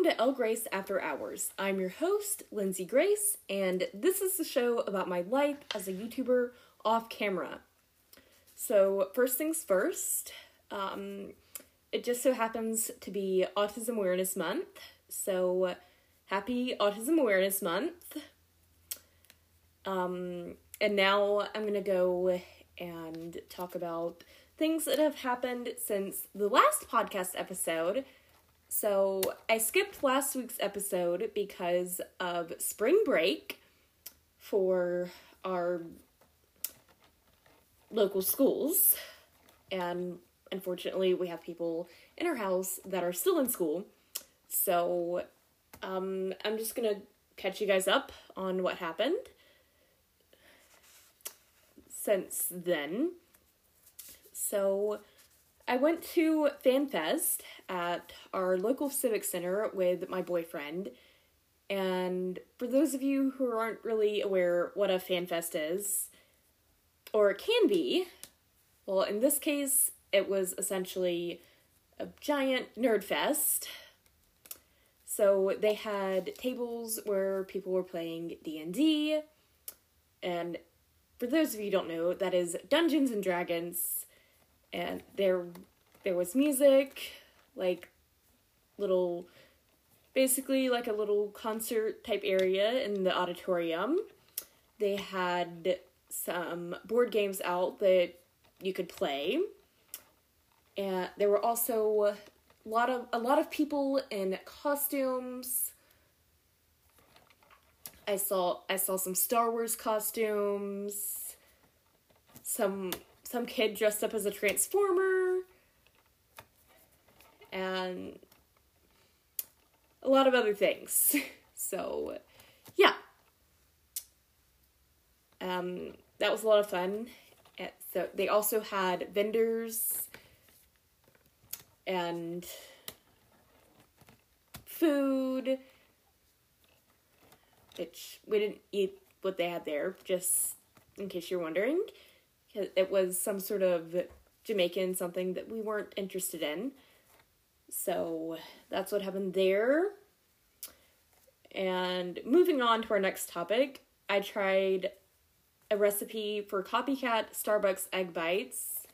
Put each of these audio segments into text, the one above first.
Welcome to L Grace After Hours. I'm your host, Lindsay Grace, and this is the show about my life as a YouTuber off camera. So, first things first, um, it just so happens to be Autism Awareness Month. So, happy Autism Awareness Month. Um, and now I'm to go and talk about things that have happened since the last podcast episode. So, I skipped last week's episode because of spring break for our local schools. And unfortunately, we have people in our house that are still in school. So, um, I'm just gonna catch you guys up on what happened since then. So, I went to FanFest at our local civic center with my boyfriend. And for those of you who aren't really aware what a FanFest is, or can be, well, in this case, it was essentially a giant nerd fest. So they had tables where people were playing D&D and for those of you don't know, that is Dungeons and Dragons and there there was music, like little basically like a little concert type area in the auditorium. They had some board games out that you could play. And there were also a lot of a lot of people in costumes. I saw I saw some Star Wars costumes. Some some kid dressed up as a transformer and a lot of other things. so, yeah. Um, that was a lot of fun. And so they also had vendors and food, which we didn't eat what they had there, just in case you're wondering. It was some sort of Jamaican something that we weren't interested in. So that's what happened there. And moving on to our next topic, I tried a recipe for copycat Starbucks egg bites.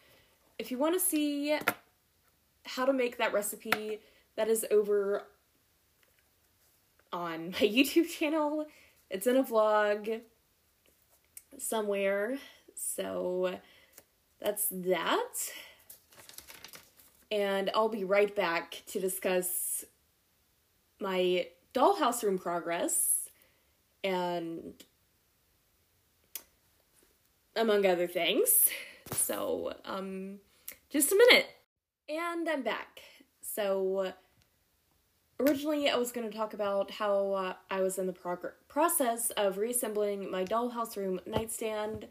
If you want to see how to make that recipe, that is over on my YouTube channel. It's in a vlog somewhere. So that's that. And I'll be right back to discuss my dollhouse room progress and among other things. So, um, just a minute. And I'm back. So, originally I was going to talk about how uh, I was in the prog- process of reassembling my dollhouse room nightstand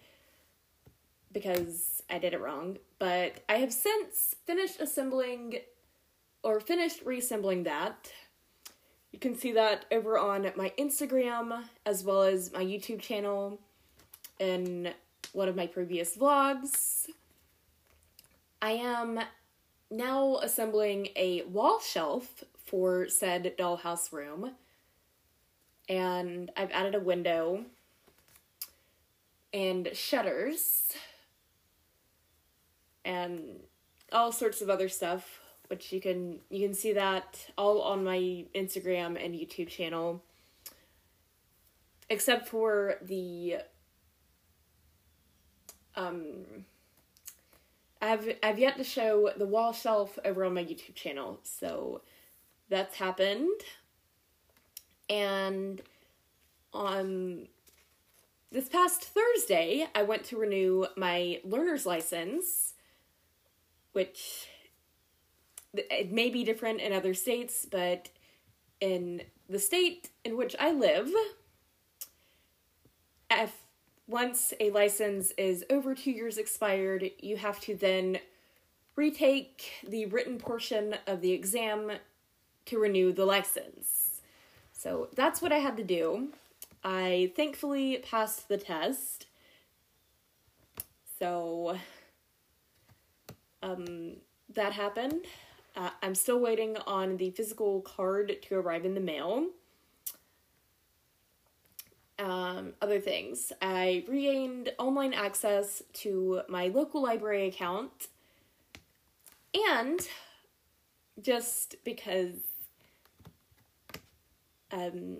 because I did it wrong, but I have since finished assembling or finished reassembling that. You can see that over on my Instagram as well as my YouTube channel in one of my previous vlogs. I am now assembling a wall shelf for said dollhouse room. And I've added a window and shutters and all sorts of other stuff which you can you can see that all on my Instagram and YouTube channel. Except for the um I've I've yet to show the wall shelf over on my YouTube channel so that's happened. And on this past Thursday I went to renew my learner's license which it may be different in other states, but in the state in which I live, if once a license is over two years expired, you have to then retake the written portion of the exam to renew the license. So that's what I had to do. I thankfully passed the test. So um, that happened. Uh, I'm still waiting on the physical card to arrive in the mail. Um, other things. I regained online access to my local library account. And just because um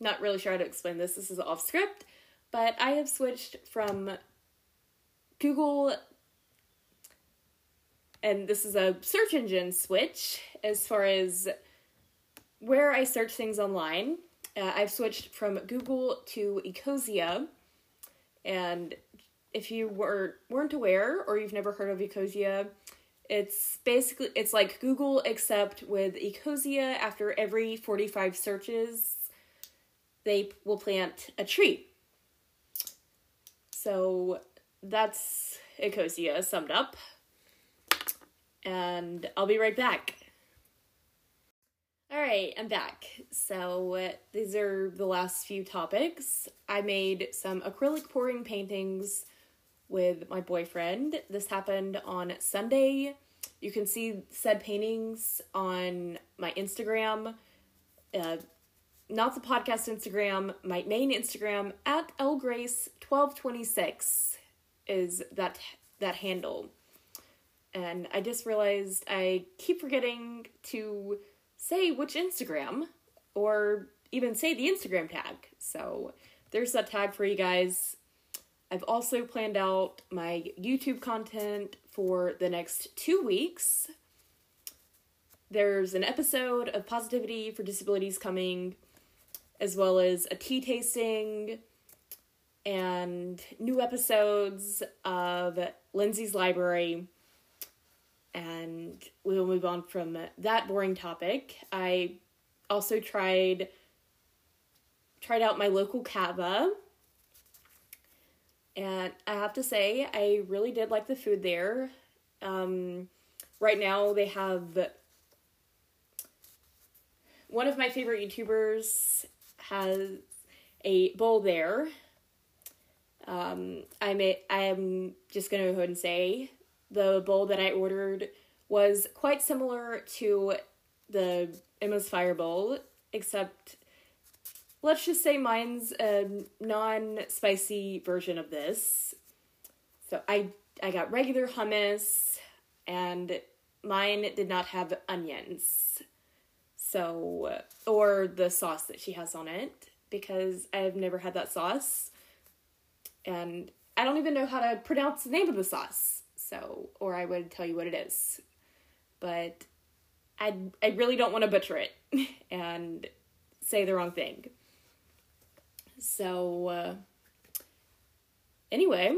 not really sure how to explain this. This is off script, but I have switched from Google and this is a search engine switch as far as where I search things online. Uh, I've switched from Google to Ecosia, and if you were weren't aware or you've never heard of Ecosia, it's basically it's like Google except with Ecosia. After every forty five searches, they will plant a tree. So that's Ecosia summed up and I'll be right back. All right, I'm back. So, uh, these are the last few topics. I made some acrylic pouring paintings with my boyfriend. This happened on Sunday. You can see said paintings on my Instagram, uh, not the podcast Instagram, my main Instagram at lgrace1226 is that that handle and I just realized I keep forgetting to say which Instagram or even say the Instagram tag. So there's that tag for you guys. I've also planned out my YouTube content for the next two weeks. There's an episode of Positivity for Disabilities coming, as well as a tea tasting and new episodes of Lindsay's Library and we will move on from that boring topic. I also tried tried out my local Cava and I have to say I really did like the food there. Um, right now they have one of my favorite YouTubers has a bowl there. Um, I may I am just gonna go ahead and say the bowl that I ordered was quite similar to the Emma's Fire Bowl, except let's just say mine's a non-spicy version of this. So I I got regular hummus and mine did not have onions. So or the sauce that she has on it because I've never had that sauce. And I don't even know how to pronounce the name of the sauce so or I would tell you what it is. But I I really don't want to butcher it and say the wrong thing. So uh, anyway,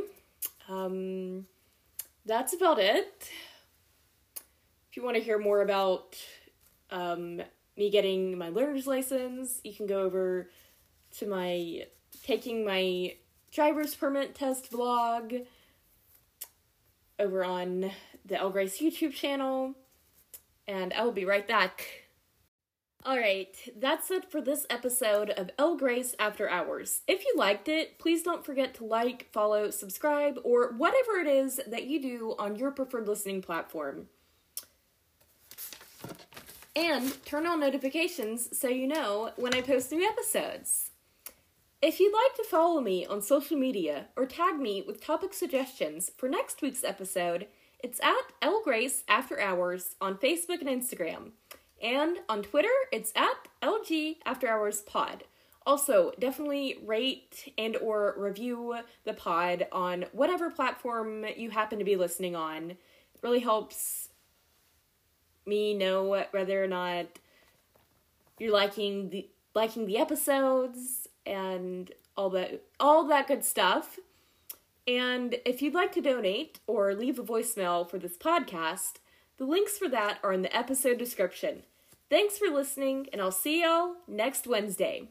um, that's about it. If you want to hear more about um, me getting my learner's license, you can go over to my taking my driver's permit test vlog over on the L Grace YouTube channel, and I will be right back. Alright, that's it for this episode of L Grace After Hours. If you liked it, please don't forget to like, follow, subscribe, or whatever it is that you do on your preferred listening platform. And turn on notifications so you know when I post new episodes. If you'd like to follow me on social media or tag me with topic suggestions for next week's episode, it's at L Grace After Hours on Facebook and Instagram. And on Twitter, it's at LG After Hours Pod. Also, definitely rate and or review the pod on whatever platform you happen to be listening on. It really helps me know whether or not you're liking the liking the episodes and all that all that good stuff. And if you'd like to donate or leave a voicemail for this podcast, the links for that are in the episode description. Thanks for listening, and I'll see y'all next Wednesday.